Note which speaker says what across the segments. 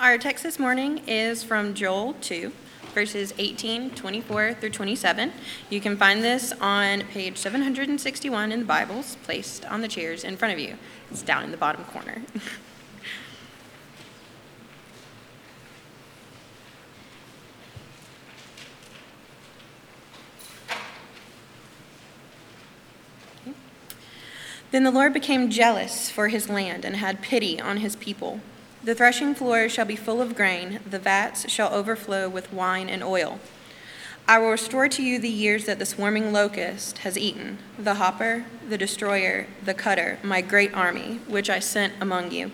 Speaker 1: Our text this morning is from Joel 2, verses 18, 24 through 27. You can find this on page 761 in the Bibles, placed on the chairs in front of you. It's down in the bottom corner. Then the Lord became jealous for his land and had pity on his people. The threshing floor shall be full of grain, the vats shall overflow with wine and oil. I will restore to you the years that the swarming locust has eaten, the hopper, the destroyer, the cutter, my great army, which I sent among you.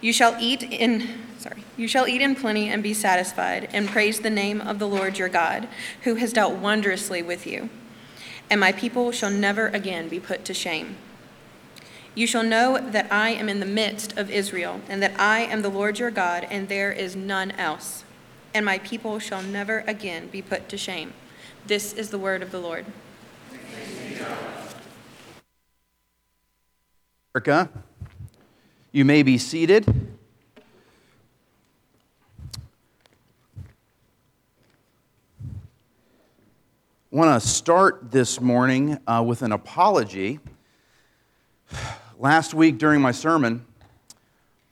Speaker 1: You shall eat in sorry, you shall eat in plenty and be satisfied, and praise the name of the Lord your God, who has dealt wondrously with you. And my people shall never again be put to shame. You shall know that I am in the midst of Israel, and that I am the Lord your God, and there is none else. And my people shall never again be put to shame. This is the word of the Lord.
Speaker 2: America, you may be seated. Want to start this morning uh, with an apology. Last week during my sermon,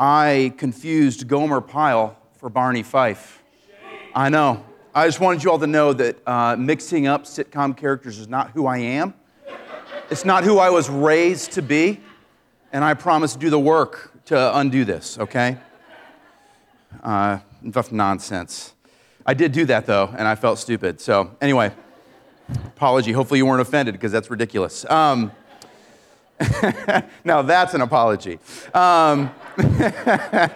Speaker 2: I confused Gomer Pyle for Barney Fife. I know. I just wanted you all to know that uh, mixing up sitcom characters is not who I am. It's not who I was raised to be. And I promise to do the work to undo this, okay? Uh, enough nonsense. I did do that though, and I felt stupid. So, anyway, apology. Hopefully, you weren't offended because that's ridiculous. Um, now that's an apology. Um,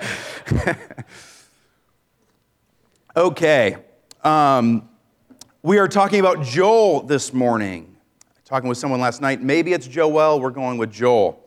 Speaker 2: okay. Um, we are talking about Joel this morning. Talking with someone last night. Maybe it's Joel. We're going with Joel.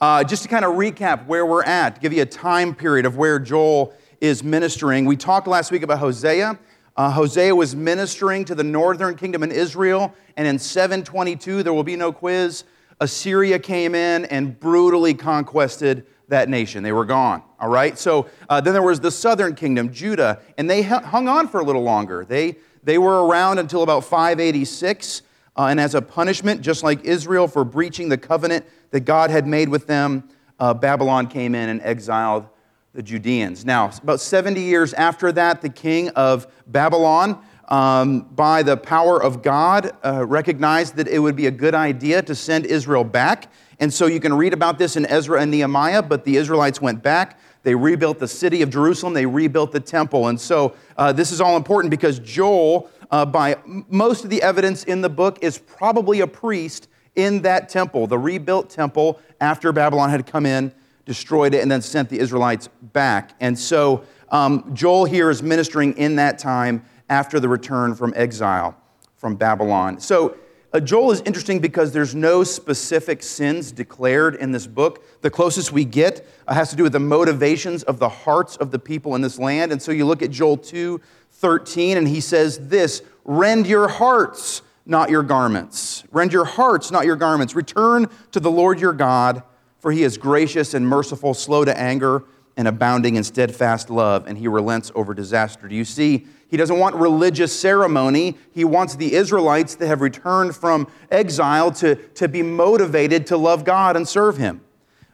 Speaker 2: Uh, just to kind of recap where we're at, give you a time period of where Joel is ministering. We talked last week about Hosea. Uh, Hosea was ministering to the northern kingdom in Israel, and in 722, there will be no quiz. Assyria came in and brutally conquered that nation. They were gone, all right? So uh, then there was the southern kingdom, Judah, and they hung on for a little longer. They, they were around until about 586, uh, and as a punishment, just like Israel for breaching the covenant that God had made with them, uh, Babylon came in and exiled the Judeans. Now, about 70 years after that, the king of Babylon um, by the power of God, uh, recognized that it would be a good idea to send Israel back. And so you can read about this in Ezra and Nehemiah, but the Israelites went back. They rebuilt the city of Jerusalem, they rebuilt the temple. And so uh, this is all important because Joel, uh, by most of the evidence in the book, is probably a priest in that temple, the rebuilt temple after Babylon had come in, destroyed it, and then sent the Israelites back. And so um, Joel here is ministering in that time after the return from exile from Babylon. So, uh, Joel is interesting because there's no specific sins declared in this book. The closest we get uh, has to do with the motivations of the hearts of the people in this land. And so you look at Joel 2 13, and he says this Rend your hearts, not your garments. Rend your hearts, not your garments. Return to the Lord your God, for he is gracious and merciful, slow to anger, and abounding in steadfast love, and he relents over disaster. Do you see? He doesn't want religious ceremony. He wants the Israelites that have returned from exile to, to be motivated to love God and serve Him.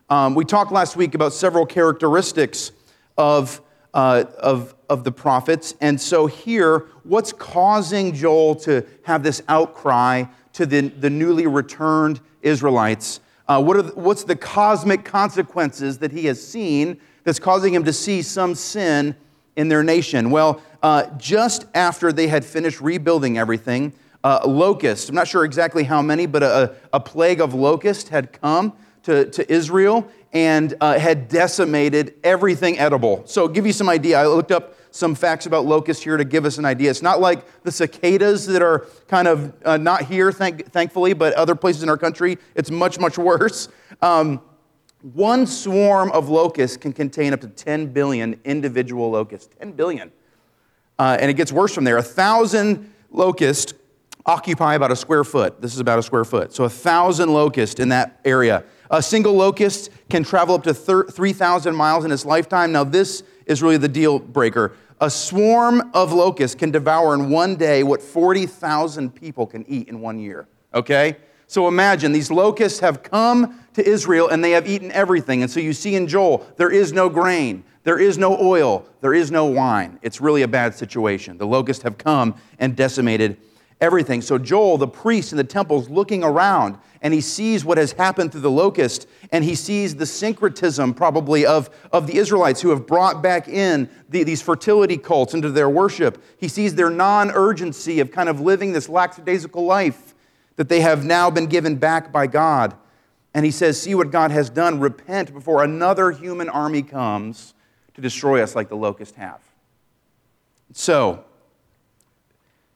Speaker 2: Um, we talked last week about several characteristics of, uh, of, of the prophets. And so, here, what's causing Joel to have this outcry to the, the newly returned Israelites? Uh, what are the, what's the cosmic consequences that he has seen that's causing him to see some sin in their nation? Well, uh, just after they had finished rebuilding everything, uh, locusts, I'm not sure exactly how many, but a, a plague of locusts had come to, to Israel and uh, had decimated everything edible. So, give you some idea. I looked up some facts about locusts here to give us an idea. It's not like the cicadas that are kind of uh, not here, thank, thankfully, but other places in our country. It's much, much worse. Um, one swarm of locusts can contain up to 10 billion individual locusts. 10 billion. Uh, and it gets worse from there. A thousand locusts occupy about a square foot. This is about a square foot. So a thousand locusts in that area. A single locust can travel up to 3,000 miles in its lifetime. Now, this is really the deal breaker. A swarm of locusts can devour in one day what 40,000 people can eat in one year. Okay? So imagine these locusts have come to Israel and they have eaten everything. And so you see in Joel, there is no grain, there is no oil, there is no wine. It's really a bad situation. The locusts have come and decimated everything. So Joel, the priest in the temple, is looking around and he sees what has happened through the locust and he sees the syncretism probably of, of the Israelites who have brought back in the, these fertility cults into their worship. He sees their non urgency of kind of living this lackadaisical life that they have now been given back by God. And he says, See what God has done. Repent before another human army comes to destroy us like the locusts have. So,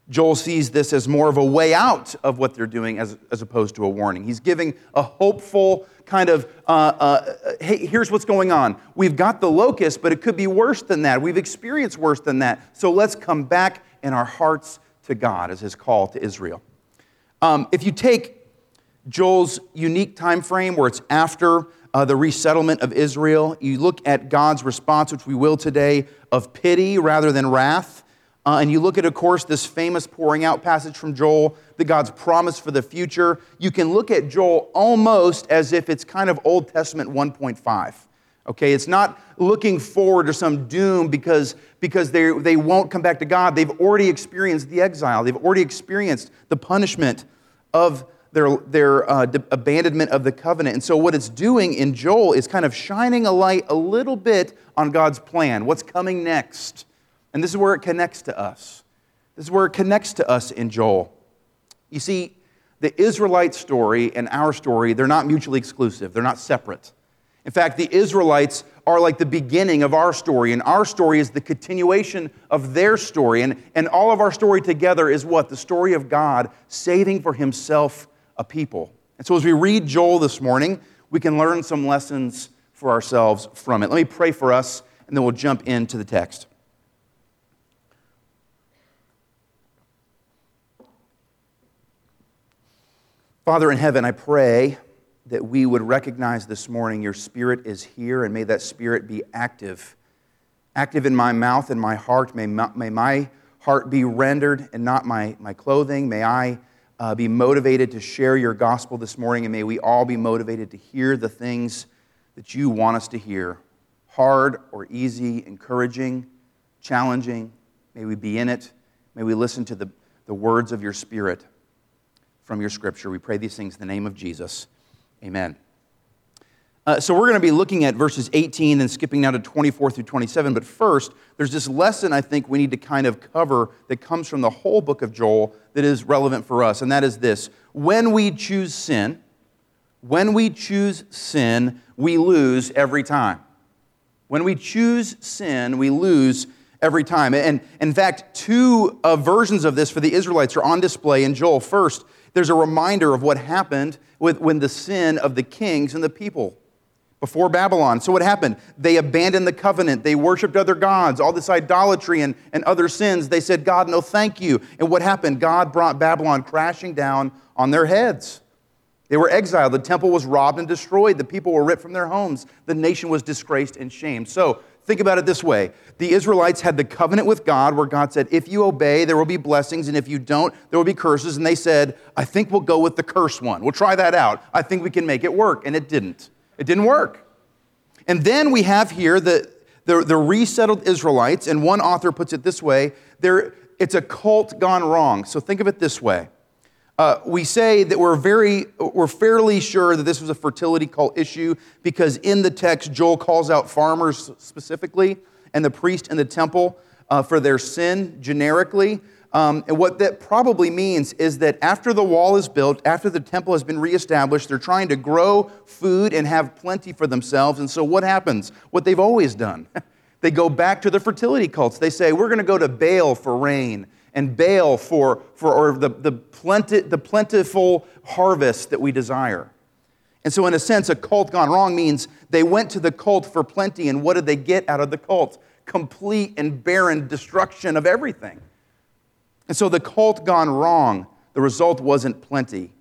Speaker 2: Joel sees this as more of a way out of what they're doing as, as opposed to a warning. He's giving a hopeful kind of, uh, uh, hey, here's what's going on. We've got the locust, but it could be worse than that. We've experienced worse than that. So let's come back in our hearts to God as his call to Israel. Um, if you take Joel's unique time frame where it's after uh, the resettlement of Israel, you look at God's response, which we will today, of pity rather than wrath. Uh, and you look at, of course, this famous pouring out passage from Joel, the God's promise for the future. You can look at Joel almost as if it's kind of Old Testament 1.5. Okay, it's not looking forward to some doom because, because they, they won't come back to God. They've already experienced the exile, they've already experienced the punishment of their, their uh, abandonment of the covenant. And so, what it's doing in Joel is kind of shining a light a little bit on God's plan, what's coming next. And this is where it connects to us. This is where it connects to us in Joel. You see, the Israelite story and our story, they're not mutually exclusive, they're not separate. In fact, the Israelites are like the beginning of our story, and our story is the continuation of their story. And, and all of our story together is what? The story of God saving for himself a people. And so as we read Joel this morning, we can learn some lessons for ourselves from it. Let me pray for us, and then we'll jump into the text. Father in heaven, I pray that we would recognize this morning your Spirit is here, and may that Spirit be active. Active in my mouth and my heart. May my, may my heart be rendered and not my, my clothing. May I uh, be motivated to share your gospel this morning, and may we all be motivated to hear the things that you want us to hear hard or easy, encouraging, challenging. May we be in it. May we listen to the, the words of your Spirit from your scripture. We pray these things in the name of Jesus. Amen. Uh, so, we're going to be looking at verses 18 and skipping now to 24 through 27. But first, there's this lesson I think we need to kind of cover that comes from the whole book of Joel that is relevant for us, and that is this when we choose sin, when we choose sin, we lose every time. When we choose sin, we lose every time. And in fact, two uh, versions of this for the Israelites are on display in Joel. First, there's a reminder of what happened with, when the sin of the kings and the people before Babylon. So, what happened? They abandoned the covenant. They worshiped other gods, all this idolatry and, and other sins. They said, God, no, thank you. And what happened? God brought Babylon crashing down on their heads. They were exiled. The temple was robbed and destroyed. The people were ripped from their homes. The nation was disgraced and shamed. So, Think about it this way the Israelites had the covenant with God where God said, if you obey, there will be blessings, and if you don't, there will be curses. And they said, I think we'll go with the curse one. We'll try that out. I think we can make it work. And it didn't. It didn't work. And then we have here the, the, the resettled Israelites, and one author puts it this way it's a cult gone wrong. So think of it this way uh, we say that we're very, we're fairly sure that this was a fertility cult issue because in the text, Joel calls out farmers specifically and the priest in the temple uh, for their sin generically. Um, and what that probably means is that after the wall is built, after the temple has been reestablished, they're trying to grow food and have plenty for themselves. And so what happens? What they've always done. they go back to the fertility cults. They say, We're going to go to Baal for rain and Baal for, for or the, the, plenti, the plentiful harvest that we desire. And so, in a sense, a cult gone wrong means they went to the cult for plenty, and what did they get out of the cult? Complete and barren destruction of everything. And so, the cult gone wrong, the result wasn't plenty.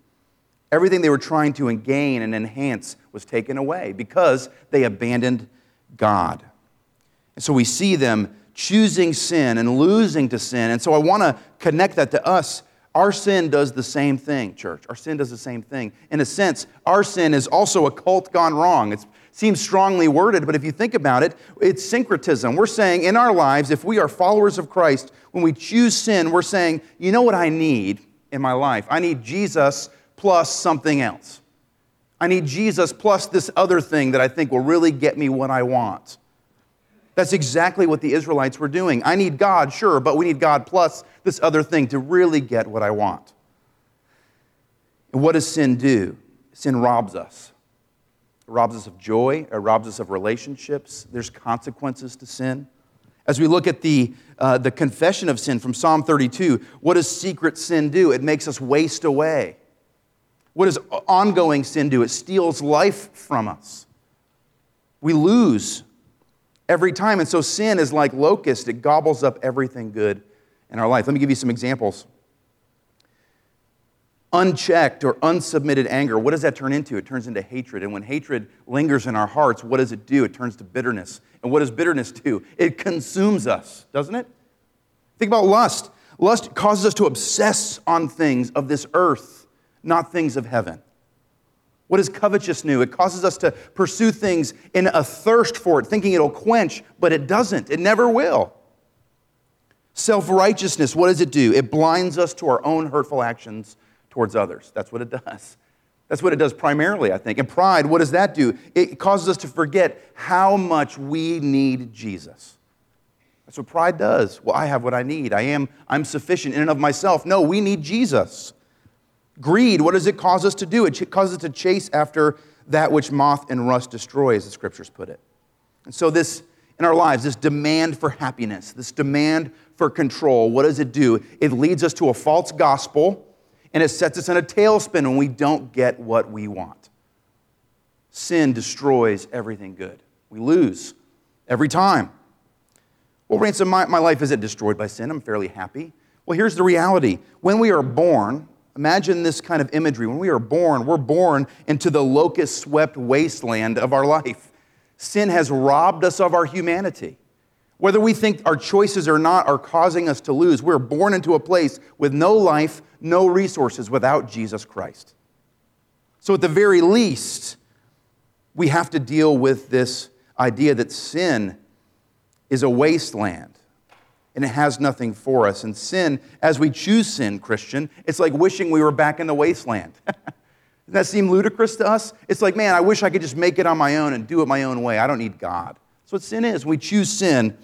Speaker 2: Everything they were trying to gain and enhance was taken away because they abandoned God. And so we see them choosing sin and losing to sin. And so I want to connect that to us. Our sin does the same thing, church. Our sin does the same thing. In a sense, our sin is also a cult gone wrong. It seems strongly worded, but if you think about it, it's syncretism. We're saying in our lives, if we are followers of Christ, when we choose sin, we're saying, you know what I need in my life? I need Jesus plus something else. I need Jesus plus this other thing that I think will really get me what I want. That's exactly what the Israelites were doing. I need God, sure, but we need God plus this other thing to really get what I want. And what does sin do? Sin robs us. It robs us of joy, it robs us of relationships. There's consequences to sin. As we look at the, uh, the confession of sin from Psalm 32, what does secret sin do? It makes us waste away. What does ongoing sin do? It steals life from us. We lose every time. And so sin is like locust, it gobbles up everything good in our life. Let me give you some examples. Unchecked or unsubmitted anger, what does that turn into? It turns into hatred. And when hatred lingers in our hearts, what does it do? It turns to bitterness. And what does bitterness do? It consumes us, doesn't it? Think about lust. Lust causes us to obsess on things of this earth not things of heaven. What is covetous new? It causes us to pursue things in a thirst for it, thinking it'll quench, but it doesn't. It never will. Self righteousness, what does it do? It blinds us to our own hurtful actions towards others. That's what it does. That's what it does primarily, I think. And pride, what does that do? It causes us to forget how much we need Jesus. That's what pride does. Well, I have what I need. I am I'm sufficient in and of myself. No, we need Jesus. Greed, what does it cause us to do? It causes us to chase after that which moth and rust destroy, as the scriptures put it. And so, this in our lives, this demand for happiness, this demand for control, what does it do? It leads us to a false gospel and it sets us in a tailspin when we don't get what we want. Sin destroys everything good. We lose every time. Well, Ransom, my, my life isn't destroyed by sin. I'm fairly happy. Well, here's the reality when we are born, Imagine this kind of imagery. When we are born, we're born into the locust swept wasteland of our life. Sin has robbed us of our humanity. Whether we think our choices or not are causing us to lose, we're born into a place with no life, no resources without Jesus Christ. So, at the very least, we have to deal with this idea that sin is a wasteland and it has nothing for us. And sin, as we choose sin, Christian, it's like wishing we were back in the wasteland. Doesn't that seem ludicrous to us? It's like, man, I wish I could just make it on my own and do it my own way. I don't need God. That's what sin is. When we choose sin,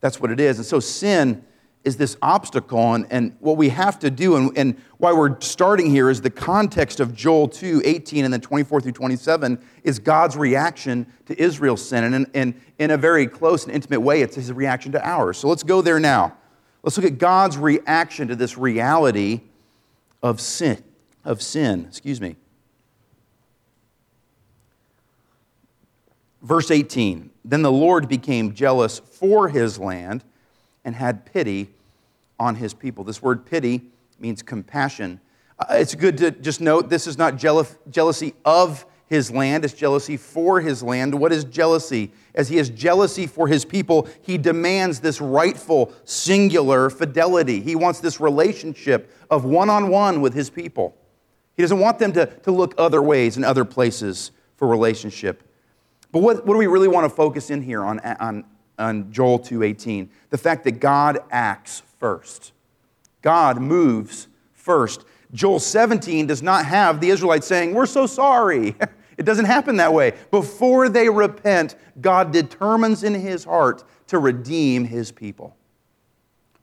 Speaker 2: that's what it is. And so sin is this obstacle. And, and what we have to do, and, and why we're starting here, is the context of Joel 2 18 and then 24 through 27 is God's reaction to Israel's sin. And in, in, in a very close and intimate way, it's his reaction to ours. So let's go there now. Let's look at God's reaction to this reality of sin. Of sin, excuse me. Verse 18 Then the Lord became jealous for his land and had pity on his people. This word pity means compassion. Uh, it's good to just note this is not jealousy of his land, it's jealousy for his land. What is jealousy? As he has jealousy for his people, he demands this rightful, singular fidelity. He wants this relationship of one on one with his people. He doesn't want them to, to look other ways and other places for relationship. But what, what do we really want to focus in here on, on on Joel 2:18, the fact that God acts first. God moves first. Joel 17 does not have the Israelites saying, "We're so sorry." It doesn't happen that way. Before they repent, God determines in his heart to redeem his people.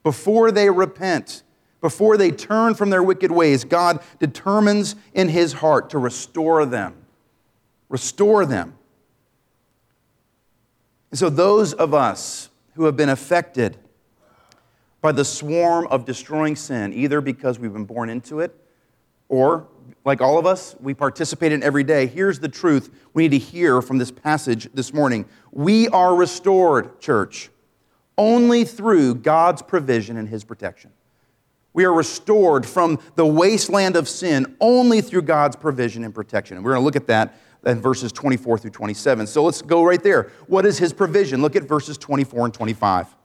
Speaker 2: Before they repent, before they turn from their wicked ways, God determines in his heart to restore them. Restore them. And so, those of us who have been affected by the swarm of destroying sin, either because we've been born into it or, like all of us, we participate in every day, here's the truth we need to hear from this passage this morning. We are restored, church, only through God's provision and His protection. We are restored from the wasteland of sin only through God's provision and protection. And we're going to look at that in verses 24 through 27. So let's go right there. What is his provision? Look at verses 24 and 25.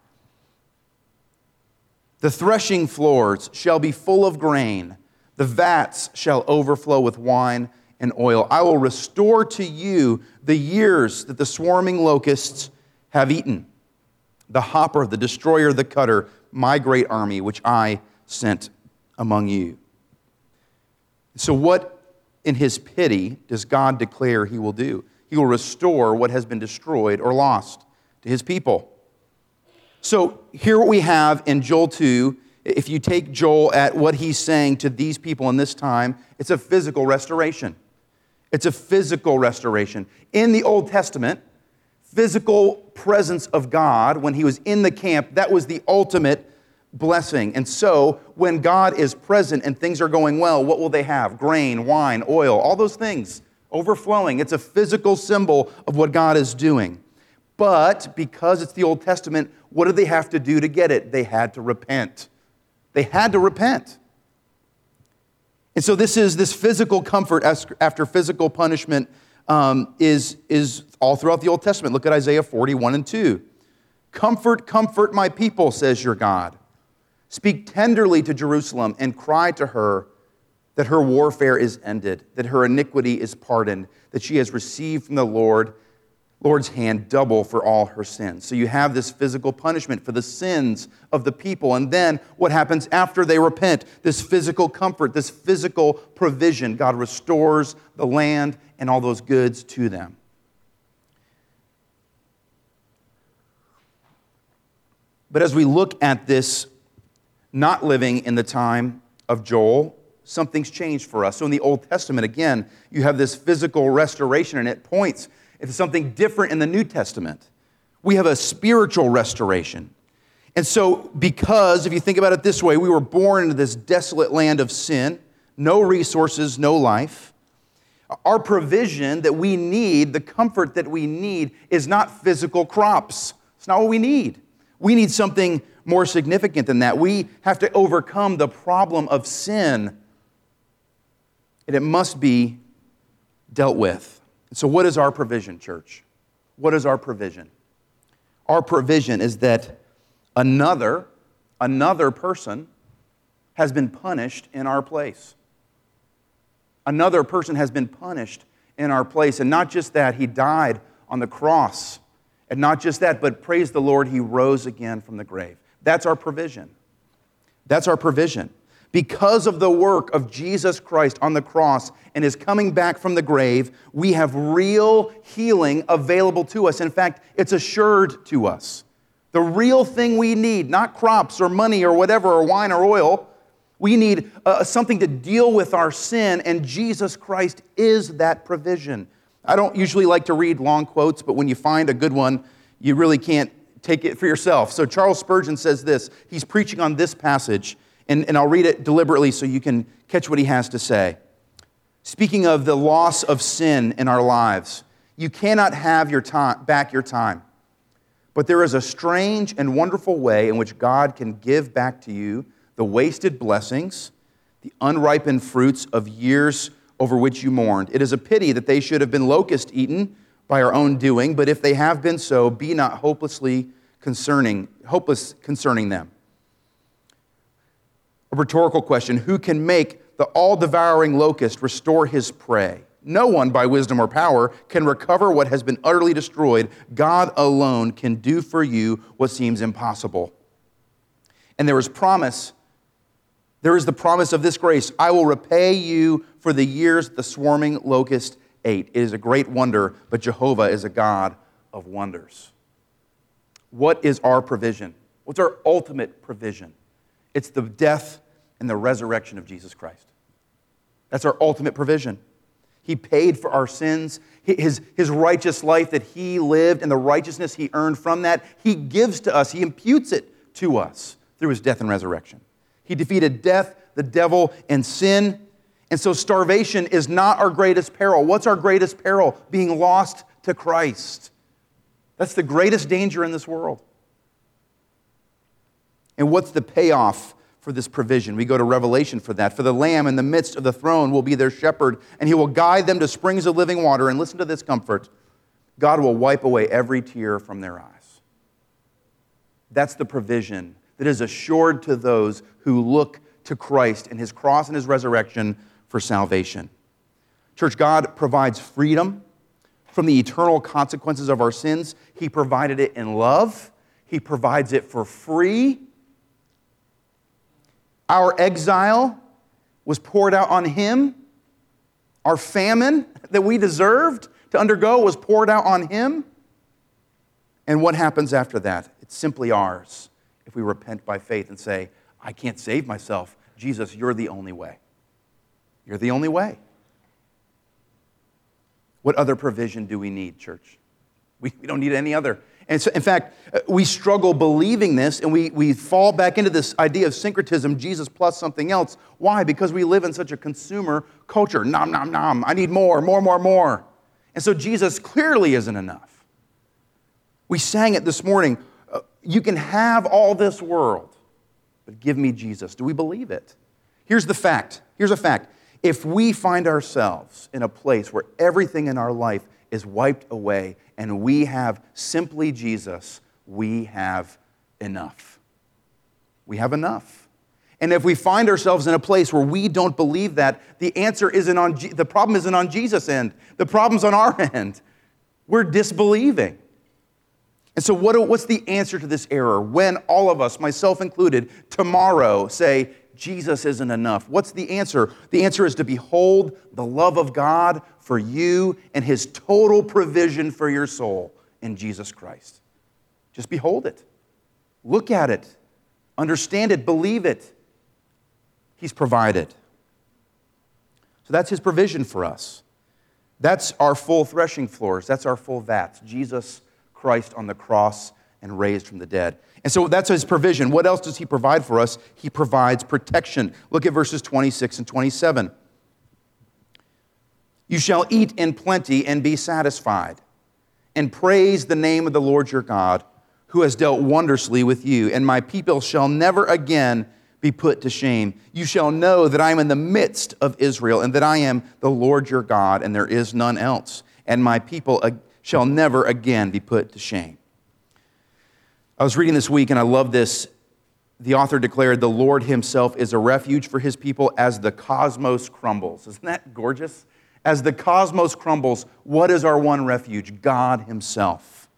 Speaker 2: The threshing floors shall be full of grain, the vats shall overflow with wine and oil. I will restore to you the years that the swarming locusts have eaten, the hopper, the destroyer, the cutter, my great army, which I sent among you. So, what in his pity does God declare he will do? He will restore what has been destroyed or lost to his people. So, here what we have in Joel 2, if you take Joel at what he's saying to these people in this time, it's a physical restoration. It's a physical restoration. In the Old Testament, physical presence of God, when he was in the camp, that was the ultimate blessing. And so, when God is present and things are going well, what will they have? Grain, wine, oil, all those things overflowing. It's a physical symbol of what God is doing. But because it's the Old Testament, what did they have to do to get it? They had to repent. They had to repent. And so, this is this physical comfort after physical punishment um, is, is all throughout the Old Testament. Look at Isaiah 41 and 2. Comfort, comfort my people, says your God. Speak tenderly to Jerusalem and cry to her that her warfare is ended, that her iniquity is pardoned, that she has received from the Lord Lord's hand double for all her sins. So you have this physical punishment for the sins of the people. And then what happens after they repent? This physical comfort, this physical provision. God restores the land and all those goods to them. But as we look at this, not living in the time of Joel, something's changed for us. So in the Old Testament, again, you have this physical restoration, and it points it's something different in the New Testament. We have a spiritual restoration. And so, because if you think about it this way, we were born into this desolate land of sin, no resources, no life. Our provision that we need, the comfort that we need, is not physical crops. It's not what we need. We need something more significant than that. We have to overcome the problem of sin, and it must be dealt with. So, what is our provision, church? What is our provision? Our provision is that another, another person has been punished in our place. Another person has been punished in our place. And not just that, he died on the cross. And not just that, but praise the Lord, he rose again from the grave. That's our provision. That's our provision because of the work of Jesus Christ on the cross and his coming back from the grave, we have real healing available to us. In fact, it's assured to us. The real thing we need, not crops or money or whatever, or wine or oil, we need uh, something to deal with our sin, and Jesus Christ is that provision. I don't usually like to read long quotes, but when you find a good one, you really can't take it for yourself. So Charles Spurgeon says this. He's preaching on this passage and, and I'll read it deliberately so you can catch what he has to say. Speaking of the loss of sin in our lives, you cannot have your time, back your time. But there is a strange and wonderful way in which God can give back to you the wasted blessings, the unripened fruits of years over which you mourned. It is a pity that they should have been locust eaten by our own doing, but if they have been so, be not hopelessly concerning, hopeless concerning them a rhetorical question Who can make the all devouring locust restore his prey? No one, by wisdom or power, can recover what has been utterly destroyed. God alone can do for you what seems impossible. And there is promise. There is the promise of this grace I will repay you for the years the swarming locust ate. It is a great wonder, but Jehovah is a God of wonders. What is our provision? What's our ultimate provision? It's the death and the resurrection of Jesus Christ. That's our ultimate provision. He paid for our sins. His, his righteous life that he lived and the righteousness he earned from that, he gives to us. He imputes it to us through his death and resurrection. He defeated death, the devil, and sin. And so starvation is not our greatest peril. What's our greatest peril? Being lost to Christ. That's the greatest danger in this world. And what's the payoff for this provision. We go to Revelation for that. For the Lamb in the midst of the throne will be their shepherd, and he will guide them to springs of living water. And listen to this comfort God will wipe away every tear from their eyes. That's the provision that is assured to those who look to Christ and his cross and his resurrection for salvation. Church, God provides freedom from the eternal consequences of our sins. He provided it in love, He provides it for free. Our exile was poured out on Him. Our famine that we deserved to undergo was poured out on Him. And what happens after that? It's simply ours if we repent by faith and say, I can't save myself. Jesus, you're the only way. You're the only way. What other provision do we need, church? We, we don't need any other. And so, in fact, uh, we struggle believing this and we, we fall back into this idea of syncretism, Jesus plus something else. Why? Because we live in such a consumer culture. Nom, nom, nom. I need more, more, more, more. And so Jesus clearly isn't enough. We sang it this morning. Uh, you can have all this world, but give me Jesus. Do we believe it? Here's the fact. Here's a fact if we find ourselves in a place where everything in our life is wiped away and we have simply Jesus, we have enough. We have enough. And if we find ourselves in a place where we don't believe that, the answer isn't on the problem isn't on Jesus' end. The problem's on our end. We're disbelieving. And so, what, what's the answer to this error when all of us, myself included, tomorrow say, Jesus isn't enough. What's the answer? The answer is to behold the love of God for you and his total provision for your soul in Jesus Christ. Just behold it. Look at it. Understand it. Believe it. He's provided. So that's his provision for us. That's our full threshing floors. That's our full vats. Jesus Christ on the cross and raised from the dead. And so that's his provision. What else does he provide for us? He provides protection. Look at verses 26 and 27. You shall eat in plenty and be satisfied, and praise the name of the Lord your God, who has dealt wondrously with you, and my people shall never again be put to shame. You shall know that I am in the midst of Israel, and that I am the Lord your God, and there is none else, and my people shall never again be put to shame. I was reading this week and I love this. The author declared, The Lord Himself is a refuge for His people as the cosmos crumbles. Isn't that gorgeous? As the cosmos crumbles, what is our one refuge? God Himself.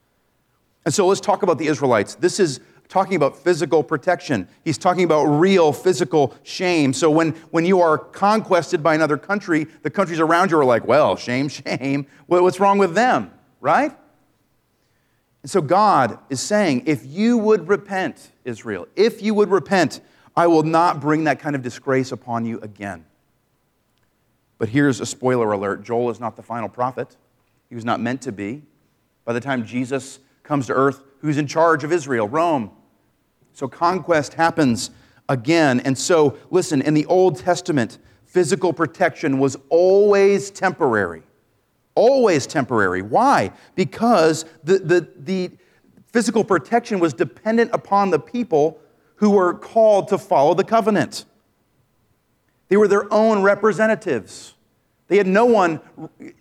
Speaker 2: And so let's talk about the Israelites. This is talking about physical protection. He's talking about real physical shame. So when, when you are conquested by another country, the countries around you are like, well, shame, shame. What's wrong with them, right? And so God is saying, if you would repent, Israel, if you would repent, I will not bring that kind of disgrace upon you again. But here's a spoiler alert Joel is not the final prophet. He was not meant to be. By the time Jesus comes to earth, who's in charge of Israel? Rome. So conquest happens again. And so, listen, in the Old Testament, physical protection was always temporary always temporary. Why? Because the, the, the physical protection was dependent upon the people who were called to follow the covenant. They were their own representatives. They had no one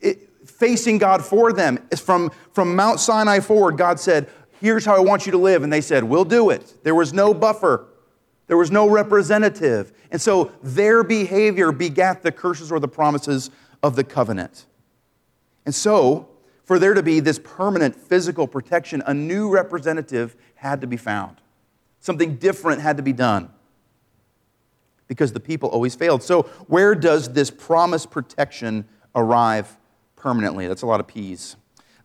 Speaker 2: eh, facing God for them. From, from Mount Sinai forward, God said, Here's how I want you to live. And they said, We'll do it. There was no buffer, there was no representative. And so their behavior begat the curses or the promises of the covenant. And so, for there to be this permanent physical protection, a new representative had to be found. Something different had to be done because the people always failed. So, where does this promised protection arrive permanently? That's a lot of P's.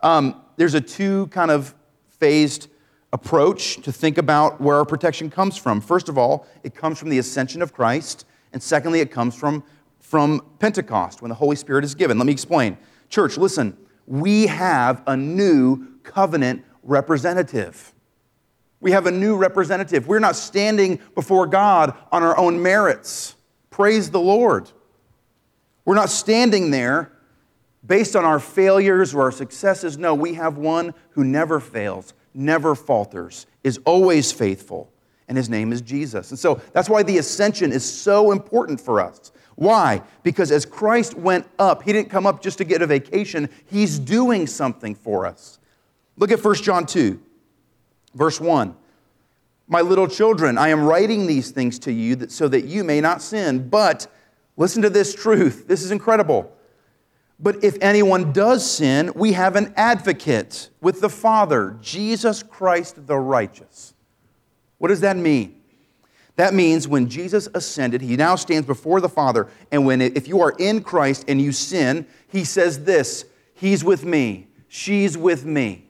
Speaker 2: Um, there's a two kind of phased approach to think about where our protection comes from. First of all, it comes from the ascension of Christ, and secondly, it comes from, from Pentecost when the Holy Spirit is given. Let me explain. Church, listen, we have a new covenant representative. We have a new representative. We're not standing before God on our own merits. Praise the Lord. We're not standing there based on our failures or our successes. No, we have one who never fails, never falters, is always faithful. and his name is Jesus. And so that's why the ascension is so important for us. Why? Because as Christ went up, he didn't come up just to get a vacation, he's doing something for us. Look at 1 John 2, verse 1. My little children, I am writing these things to you that, so that you may not sin. But listen to this truth. This is incredible. But if anyone does sin, we have an advocate with the Father, Jesus Christ the righteous. What does that mean? That means when Jesus ascended, he now stands before the Father. And when if you are in Christ and you sin, he says this He's with me, she's with me.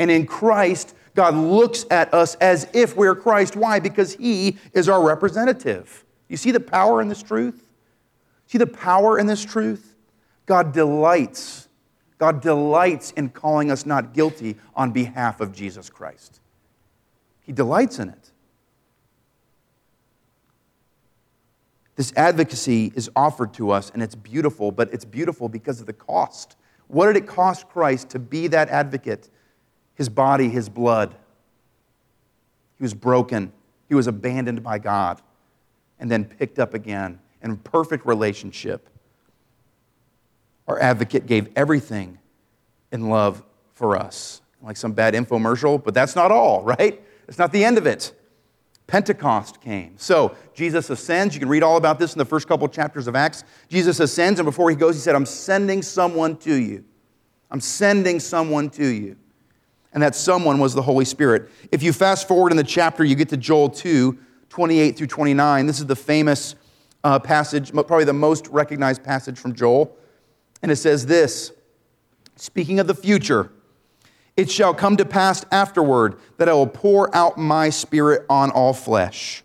Speaker 2: And in Christ, God looks at us as if we're Christ. Why? Because he is our representative. You see the power in this truth? See the power in this truth? God delights. God delights in calling us not guilty on behalf of Jesus Christ. He delights in it. This advocacy is offered to us and it's beautiful, but it's beautiful because of the cost. What did it cost Christ to be that advocate? His body, his blood. He was broken, he was abandoned by God, and then picked up again in perfect relationship. Our advocate gave everything in love for us. Like some bad infomercial, but that's not all, right? It's not the end of it. Pentecost came. So Jesus ascends. You can read all about this in the first couple chapters of Acts. Jesus ascends, and before he goes, he said, I'm sending someone to you. I'm sending someone to you. And that someone was the Holy Spirit. If you fast forward in the chapter, you get to Joel 2, 28 through 29. This is the famous uh, passage, probably the most recognized passage from Joel. And it says this speaking of the future, it shall come to pass afterward that I will pour out my spirit on all flesh.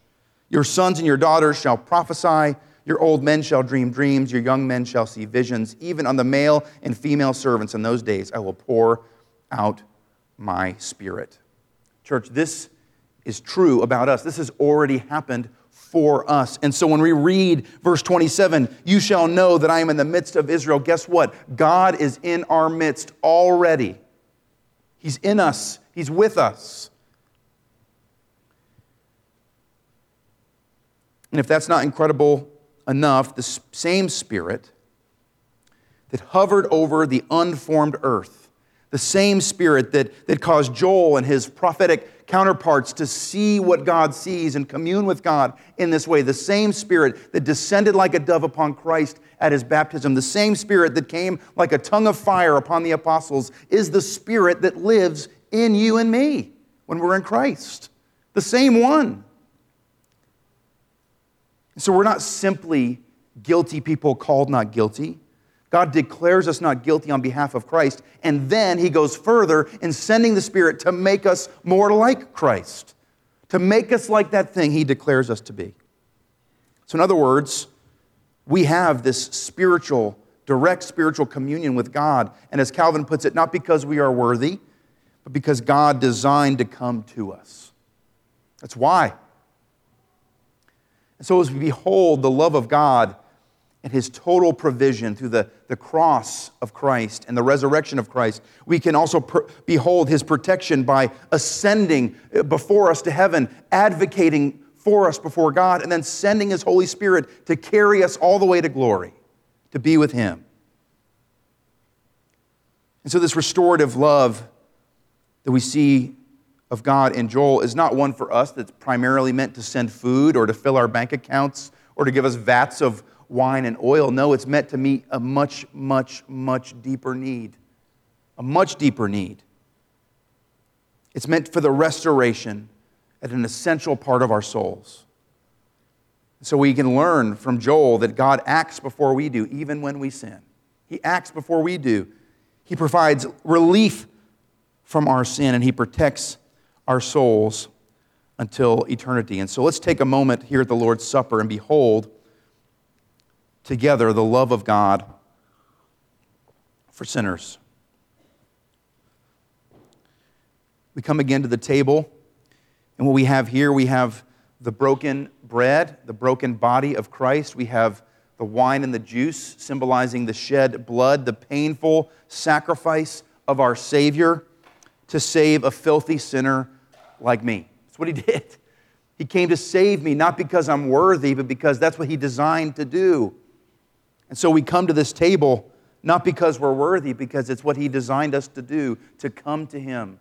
Speaker 2: Your sons and your daughters shall prophesy, your old men shall dream dreams, your young men shall see visions. Even on the male and female servants in those days I will pour out my spirit. Church, this is true about us. This has already happened for us. And so when we read verse 27, you shall know that I am in the midst of Israel, guess what? God is in our midst already. He's in us, He's with us. And if that's not incredible enough, the same Spirit that hovered over the unformed earth, the same Spirit that, that caused Joel and his prophetic counterparts to see what God sees and commune with God in this way, the same Spirit that descended like a dove upon Christ at his baptism, the same Spirit that came like a tongue of fire upon the apostles, is the Spirit that lives in you and me when we're in Christ. The same one. So we're not simply guilty people called not guilty. God declares us not guilty on behalf of Christ, and then he goes further in sending the Spirit to make us more like Christ, to make us like that thing he declares us to be. So, in other words, we have this spiritual, direct spiritual communion with God. And as Calvin puts it, not because we are worthy, but because God designed to come to us. That's why. And so, as we behold the love of God and his total provision through the, the cross of Christ and the resurrection of Christ, we can also per- behold his protection by ascending uh, before us to heaven, advocating for us before God, and then sending His Holy Spirit to carry us all the way to glory, to be with Him. And so, this restorative love that we see of God in Joel is not one for us that's primarily meant to send food or to fill our bank accounts or to give us vats of wine and oil. No, it's meant to meet a much, much, much deeper need. A much deeper need. It's meant for the restoration at an essential part of our souls. So we can learn from Joel that God acts before we do, even when we sin. He acts before we do. He provides relief from our sin and He protects our souls until eternity. And so let's take a moment here at the Lord's Supper and behold together the love of God for sinners. We come again to the table. And what we have here, we have the broken bread, the broken body of Christ. We have the wine and the juice, symbolizing the shed blood, the painful sacrifice of our Savior to save a filthy sinner like me. That's what he did. He came to save me, not because I'm worthy, but because that's what he designed to do. And so we come to this table not because we're worthy, because it's what he designed us to do to come to him,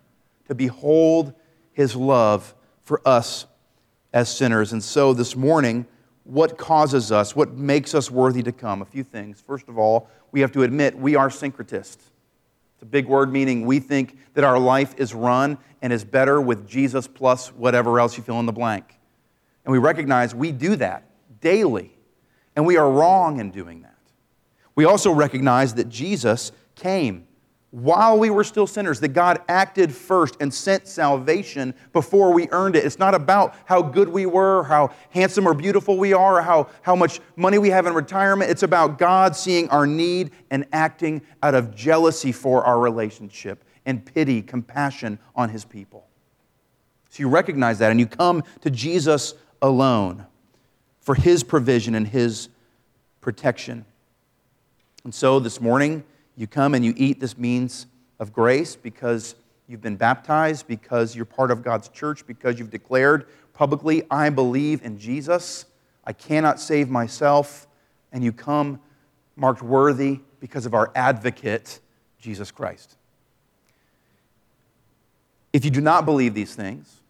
Speaker 2: to behold his love for us as sinners. And so this morning, what causes us, what makes us worthy to come? A few things. First of all, we have to admit we are syncretists. It's a big word meaning we think that our life is run and is better with Jesus plus whatever else you fill in the blank. And we recognize we do that daily, and we are wrong in doing that. We also recognize that Jesus came while we were still sinners, that God acted first and sent salvation before we earned it. It's not about how good we were, how handsome or beautiful we are, or how, how much money we have in retirement. It's about God seeing our need and acting out of jealousy for our relationship and pity, compassion on his people. So you recognize that and you come to Jesus alone for his provision and his protection. And so this morning, you come and you eat this means of grace because you've been baptized, because you're part of God's church, because you've declared publicly, I believe in Jesus. I cannot save myself. And you come marked worthy because of our advocate, Jesus Christ. If you do not believe these things,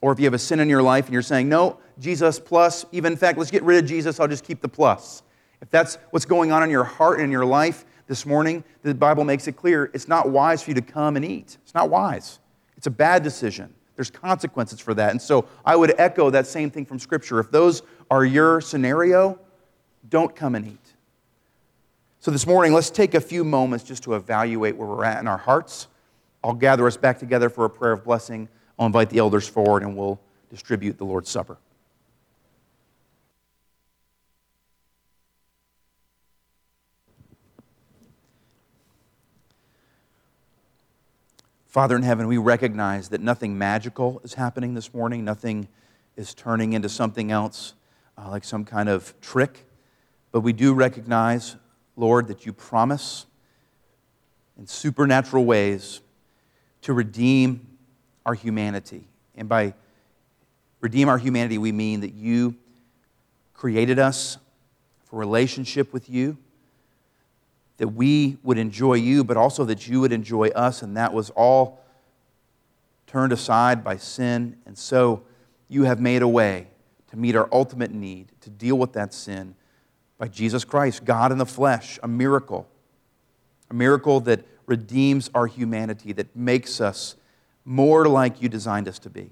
Speaker 2: or if you have a sin in your life and you're saying, no, Jesus plus, even in fact, let's get rid of Jesus, I'll just keep the plus. If that's what's going on in your heart and in your life, this morning, the Bible makes it clear it's not wise for you to come and eat. It's not wise. It's a bad decision. There's consequences for that. And so I would echo that same thing from Scripture. If those are your scenario, don't come and eat. So this morning, let's take a few moments just to evaluate where we're at in our hearts. I'll gather us back together for a prayer of blessing. I'll invite the elders forward and we'll distribute the Lord's Supper. Father in heaven, we recognize that nothing magical is happening this morning. Nothing is turning into something else, uh, like some kind of trick. But we do recognize, Lord, that you promise in supernatural ways to redeem our humanity. And by redeem our humanity, we mean that you created us for relationship with you that we would enjoy you, but also that you would enjoy us, and that was all turned aside by sin. And so you have made a way to meet our ultimate need, to deal with that sin by Jesus Christ, God in the flesh, a miracle. A miracle that redeems our humanity, that makes us more like you designed us to be.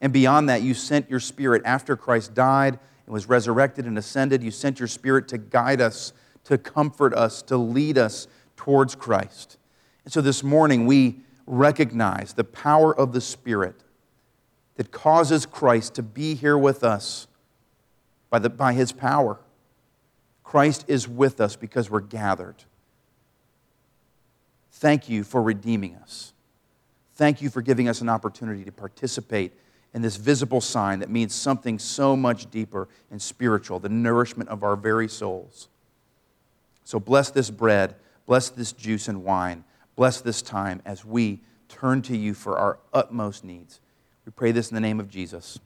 Speaker 2: And beyond that, you sent your Spirit after Christ died and was resurrected and ascended. You sent your Spirit to guide us to comfort us, to lead us towards Christ. And so this morning we recognize the power of the Spirit that causes Christ to be here with us by, the, by his power. Christ is with us because we're gathered. Thank you for redeeming us. Thank you for giving us an opportunity to participate in this visible sign that means something so much deeper and spiritual, the nourishment of our very souls. So bless this bread, bless this juice and wine, bless this time as we turn to you for our utmost needs. We pray this in the name of Jesus.